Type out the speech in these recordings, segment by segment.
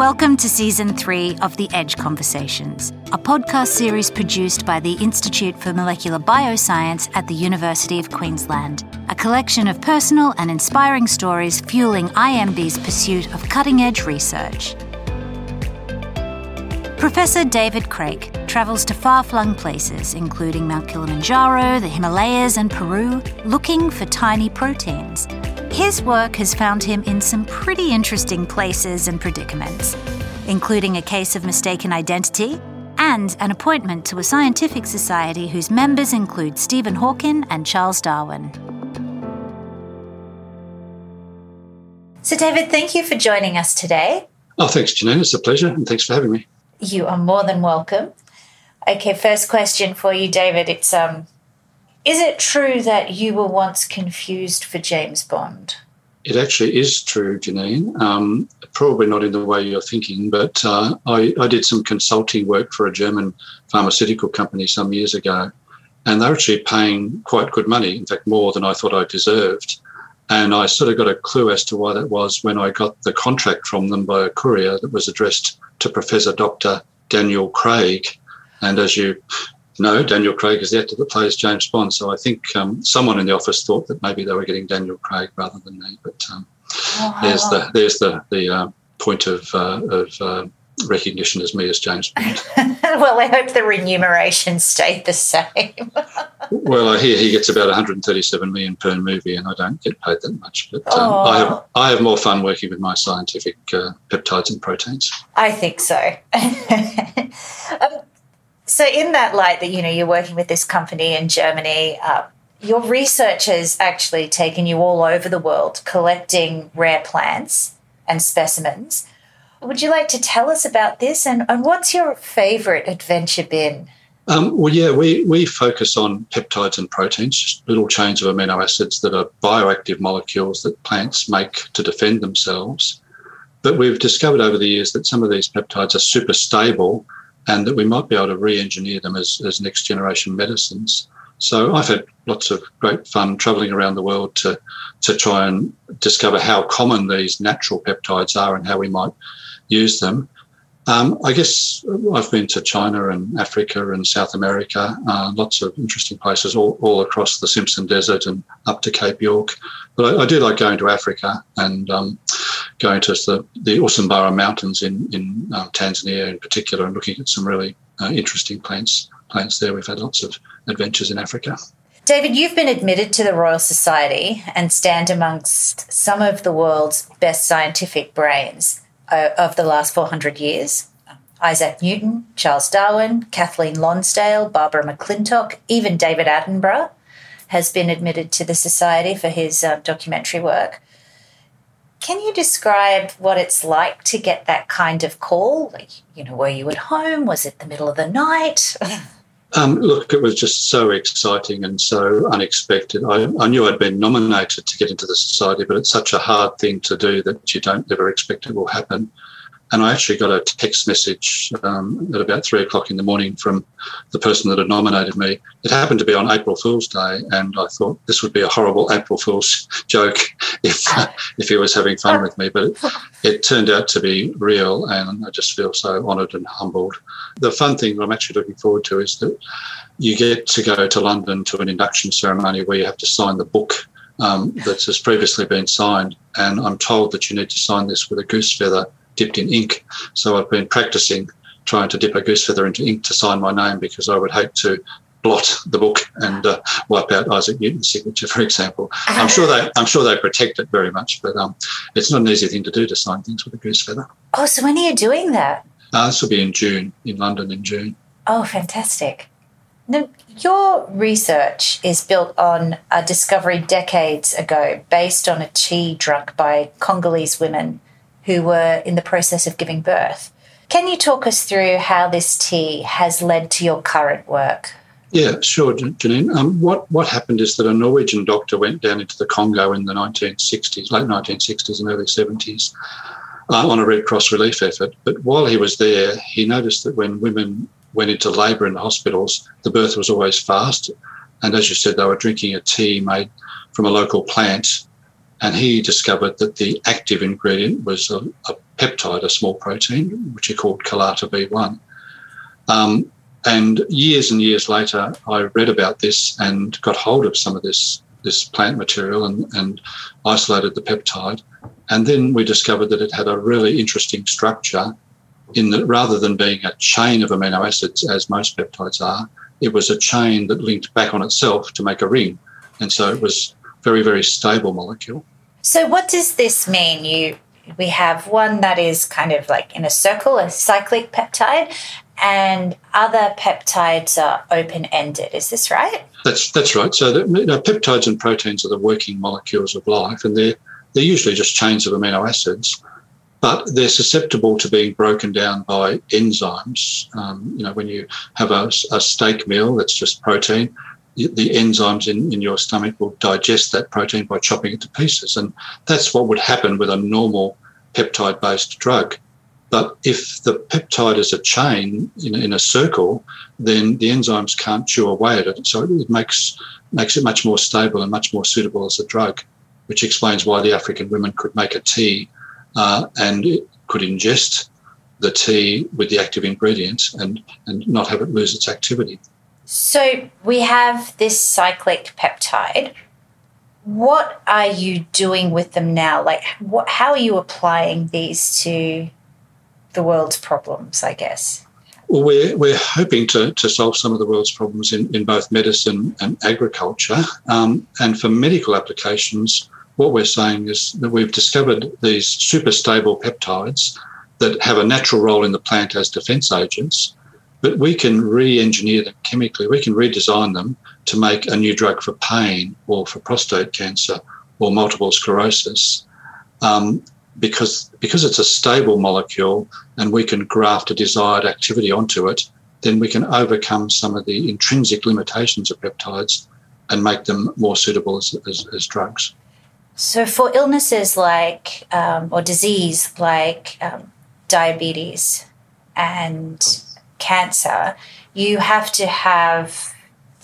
Welcome to season three of The Edge Conversations, a podcast series produced by the Institute for Molecular Bioscience at the University of Queensland, a collection of personal and inspiring stories fueling IMB's pursuit of cutting edge research. Professor David Craik travels to far flung places, including Mount Kilimanjaro, the Himalayas, and Peru, looking for tiny proteins. His work has found him in some pretty interesting places and predicaments, including a case of mistaken identity and an appointment to a scientific society whose members include Stephen Hawking and Charles Darwin. So, David, thank you for joining us today. Oh, thanks, Janine. It's a pleasure, and thanks for having me. You are more than welcome. Okay, first question for you, David. It's um, is it true that you were once confused for James Bond? It actually is true, Janine. Um, probably not in the way you're thinking, but uh, I, I, did some consulting work for a German pharmaceutical company some years ago, and they're actually paying quite good money, in fact, more than I thought I deserved. And I sort of got a clue as to why that was when I got the contract from them by a courier that was addressed to Professor Dr. Daniel Craig. And as you know, Daniel Craig is the actor that plays James Bond. So I think um, someone in the office thought that maybe they were getting Daniel Craig rather than me. But um, oh, there's the there's the the uh, point of uh, of uh, recognition as me as James Bond. well, I hope the remuneration stayed the same. well, I hear he gets about 137 million per movie, and I don't get paid that much. But um, oh. I have I have more fun working with my scientific uh, peptides and proteins. I think so. um, so, in that light, that you know, you're working with this company in Germany. Uh, your research has actually taken you all over the world collecting rare plants and specimens. Would you like to tell us about this and, and what's your favourite adventure been? Um, well, yeah, we, we focus on peptides and proteins, just little chains of amino acids that are bioactive molecules that plants make to defend themselves. But we've discovered over the years that some of these peptides are super stable and that we might be able to re engineer them as, as next generation medicines. So I've had lots of great fun traveling around the world to, to try and discover how common these natural peptides are and how we might use them. Um, I guess I've been to China and Africa and South America, uh, lots of interesting places all, all across the Simpson Desert and up to Cape York. But I, I do like going to Africa and um, going to the, the Usambara Mountains in, in uh, Tanzania in particular and looking at some really uh, interesting plants, plants there. We've had lots of adventures in Africa. David, you've been admitted to the Royal Society and stand amongst some of the world's best scientific brains uh, of the last 400 years. Isaac Newton, Charles Darwin, Kathleen Lonsdale, Barbara McClintock, even David Attenborough has been admitted to the Society for his uh, documentary work. Can you describe what it's like to get that kind of call? Like, you know, were you at home? Was it the middle of the night? Um, look, it was just so exciting and so unexpected. I, I, knew I'd been nominated to get into the society, but it's such a hard thing to do that you don't ever expect it will happen. And I actually got a text message um, at about three o'clock in the morning from the person that had nominated me. It happened to be on April Fool's Day, and I thought this would be a horrible April Fool's joke if if he was having fun with me. But it, it turned out to be real, and I just feel so honoured and humbled. The fun thing I'm actually looking forward to is that you get to go to London to an induction ceremony where you have to sign the book um, that has previously been signed, and I'm told that you need to sign this with a goose feather dipped in ink. So I've been practicing trying to dip a goose feather into ink to sign my name because I would hate to blot the book and uh, wipe out Isaac Newton's signature, for example. I'm sure they I'm sure they protect it very much, but um, it's not an easy thing to do to sign things with a goose feather. Oh, so when are you doing that? Uh, this will be in June, in London in June. Oh, fantastic. Now, your research is built on a discovery decades ago based on a tea drunk by Congolese women who were in the process of giving birth. Can you talk us through how this tea has led to your current work? Yeah, sure, Janine. Um, what what happened is that a Norwegian doctor went down into the Congo in the 1960s, late 1960s and early 70s, uh, on a Red Cross relief effort. But while he was there, he noticed that when women went into labour in the hospitals, the birth was always fast. And as you said, they were drinking a tea made from a local plant And he discovered that the active ingredient was a, a peptide, a small protein, which he called Kalata B1. Um, and years and years later, I read about this and got hold of some of this this plant material and, and isolated the peptide. And then we discovered that it had a really interesting structure in that rather than being a chain of amino acids, as most peptides are, it was a chain that linked back on itself to make a ring. And so it was very, very stable molecule. So what does this mean? You we have one that is kind of like in a circle, a cyclic peptide, and other peptides are open ended. Is this right? That's that's right. So the, you know, peptides and proteins are the working molecules of life, and they're they're usually just chains of amino acids, but they're susceptible to being broken down by enzymes. Um, you know, when you have a, a steak meal that's just protein, the enzymes in, in your stomach will digest that protein by chopping it to pieces. And that's what would happen with a normal peptide based drug. But if the peptide is a chain in, in a circle, then the enzymes can't chew away at it. So it makes, makes it much more stable and much more suitable as a drug, which explains why the African women could make a tea uh, and could ingest the tea with the active ingredient and, and not have it lose its activity. So we have this cyclic peptide. What are you doing with them now? Like, what, how are you applying these to the world's problems, I guess? Well, we're, we're hoping to, to solve some of the world's problems in, in both medicine and agriculture. Um, and for medical applications, what we're saying is that we've discovered these super stable peptides that have a natural role in the plant as defense agents but we can re-engineer them chemically. We can redesign them to make a new drug for pain or for prostate cancer or multiple sclerosis. Um, because because it's a stable molecule and we can graft a desired activity onto it, then we can overcome some of the intrinsic limitations of peptides and make them more suitable as, as, as drugs. So, for illnesses like um, or disease like um, diabetes and cancer, you have to have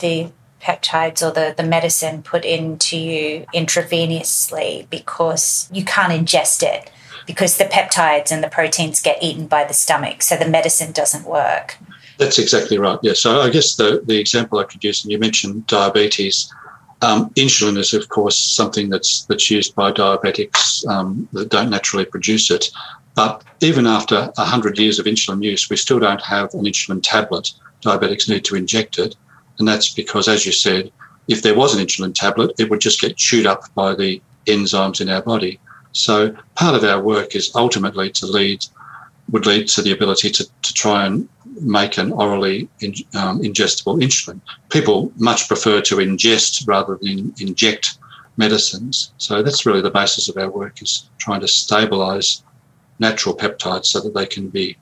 the peptides or the, the medicine put into you intravenously because you can't ingest it because the peptides and the proteins get eaten by the stomach, so the medicine doesn't work. That's exactly right. Yeah. So I guess the, the example I could use, and you mentioned diabetes. Um, insulin is, of course, something that's that's used by diabetics um, that don't naturally produce it. But even after 100 years of insulin use, we still don't have an insulin tablet. Diabetics need to inject it. And that's because, as you said, if there was an insulin tablet, it would just get chewed up by the enzymes in our body. So part of our work is ultimately to lead, would lead to the ability to, to try and make an orally in, um, ingestible insulin. People much prefer to ingest rather than inject medicines. So that's really the basis of our work is trying to stabilize natural peptides so that they can be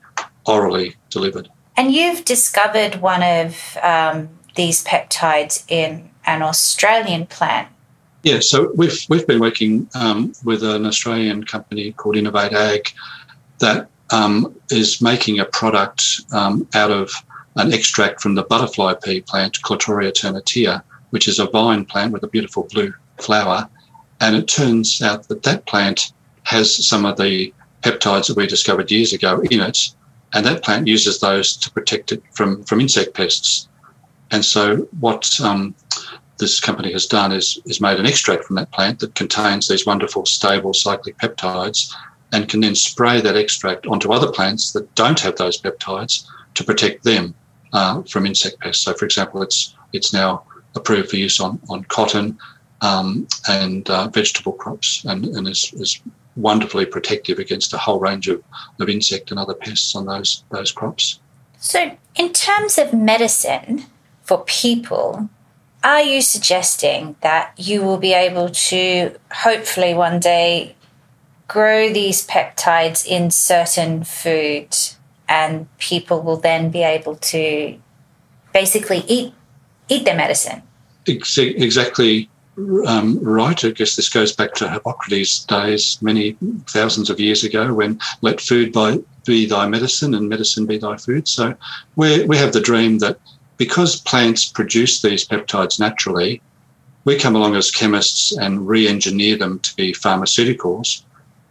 orally delivered. And you've discovered one of um, these peptides in an Australian plant. Yeah, so we've we've been working um, with an Australian company called Innovate Ag that um, is making a product um, out of an extract from the butterfly pea plant, Clitoria ternatea, which is a vine plant with a beautiful blue flower. And it turns out that that plant has some of the peptides that we discovered years ago in it, and that plant uses those to protect it from, from insect pests. And so, what um, this company has done is, is made an extract from that plant that contains these wonderful, stable cyclic peptides and can then spray that extract onto other plants that don't have those peptides to protect them uh, from insect pests. So, for example, it's, it's now approved for use on, on cotton um, and uh, vegetable crops and, and is, is wonderfully protective against a whole range of, of insect and other pests on those those crops. So, in terms of medicine for people, are you suggesting that you will be able to hopefully one day grow these peptides in certain food and people will then be able to basically eat eat their medicine? Exactly um, right. I guess this goes back to Hippocrates' days, many thousands of years ago, when let food by, be thy medicine and medicine be thy food. So we we have the dream that because plants produce these peptides naturally, we come along as chemists and re engineer them to be pharmaceuticals,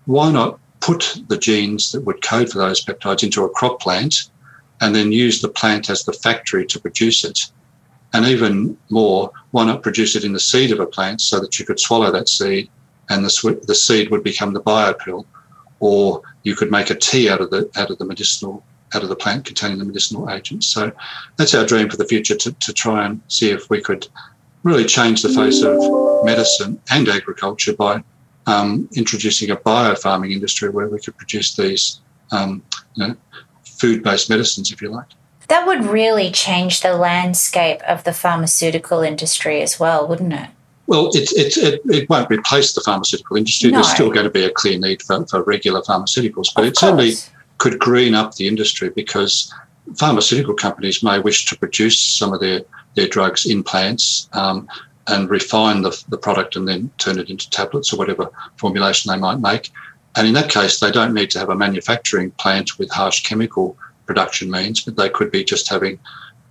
why not put the genes that would code for those peptides into a crop plant and then use the plant as the factory to produce it? And even more, why not produce it in the seed of a plant so that you could swallow that seed and the, the seed would become the biopill? Or you could make a tea out of the out of the medicinal out of the plant containing the medicinal agents. So that's our dream for the future to, to try and see if we could really change the face of medicine and agriculture by um, introducing a biofarming industry where we could produce these um, you know, food-based medicines, if you like. That would really change the landscape of the pharmaceutical industry as well, wouldn't it? Well, it, it, it, it won't replace the pharmaceutical industry. No. There's still going to be a clear need for, for regular pharmaceuticals, but of it course. certainly could green up the industry because pharmaceutical companies may wish to produce some of their, their drugs in plants um, and refine the, the product and then turn it into tablets or whatever formulation they might make. And in that case, they don't need to have a manufacturing plant with harsh chemical production means, but they could be just having,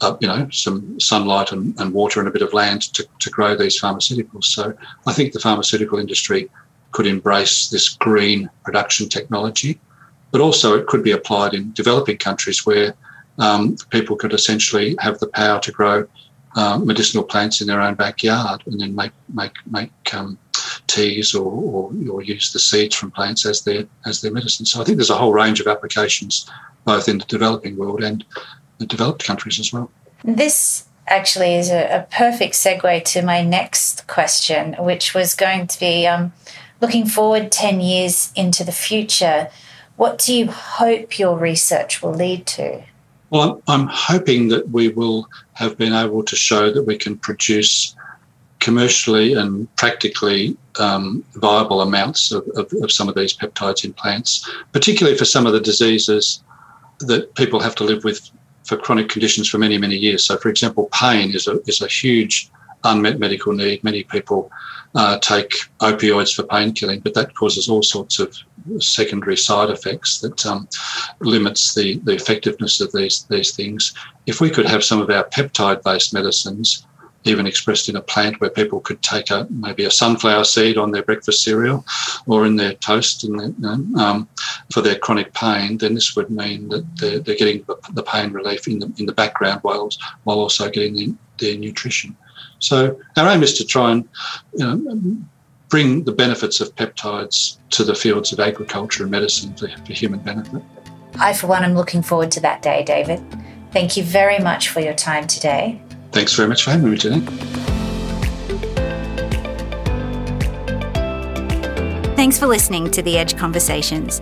uh, you know, some sunlight and, and, water and a bit of land to, to grow these pharmaceuticals. So I think the pharmaceutical industry could embrace this green production technology, but also it could be applied in developing countries where um, people could essentially have the power to grow um, medicinal plants in their own backyard and then make make make um, teas or, or, or use the seeds from plants as their as their medicine. So I think there's a whole range of applications both in the developing world and the developed countries as well. This actually is a, a perfect segue to my next question, which was going to be um, looking forward 10 years into the future. What do you hope your research will lead to? Well, I'm hoping that we will have been able to show that we can produce commercially and practically um, viable amounts of, of, of, some of these peptides in plants, particularly for some of the diseases that people have to live with for chronic conditions for many, many years. So, for example, pain is a, is a huge unmet medical need. Many people uh, take opioids for pain killing, but that causes all sorts of secondary side effects that um, limits the, the effectiveness of these, these things. If we could have some of our peptide based medicines even expressed in a plant where people could take a maybe a sunflower seed on their breakfast cereal or in their toast and know, um, for their chronic pain, then this would mean that they're, they're getting the pain relief in the in the background while while also getting the, their nutrition. So our aim is to try and you know bring the benefits of peptides to the fields of agriculture and medicine for, for human benefit. I, for one, am looking forward to that day, David. Thank you very much for your time today. Thanks very much for having me Jenny. Thanks for listening to The Edge Conversations.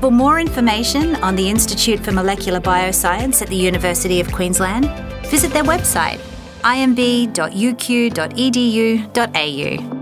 For more information on the Institute for Molecular Bioscience at the University of Queensland, visit their website imb.uq.edu.au.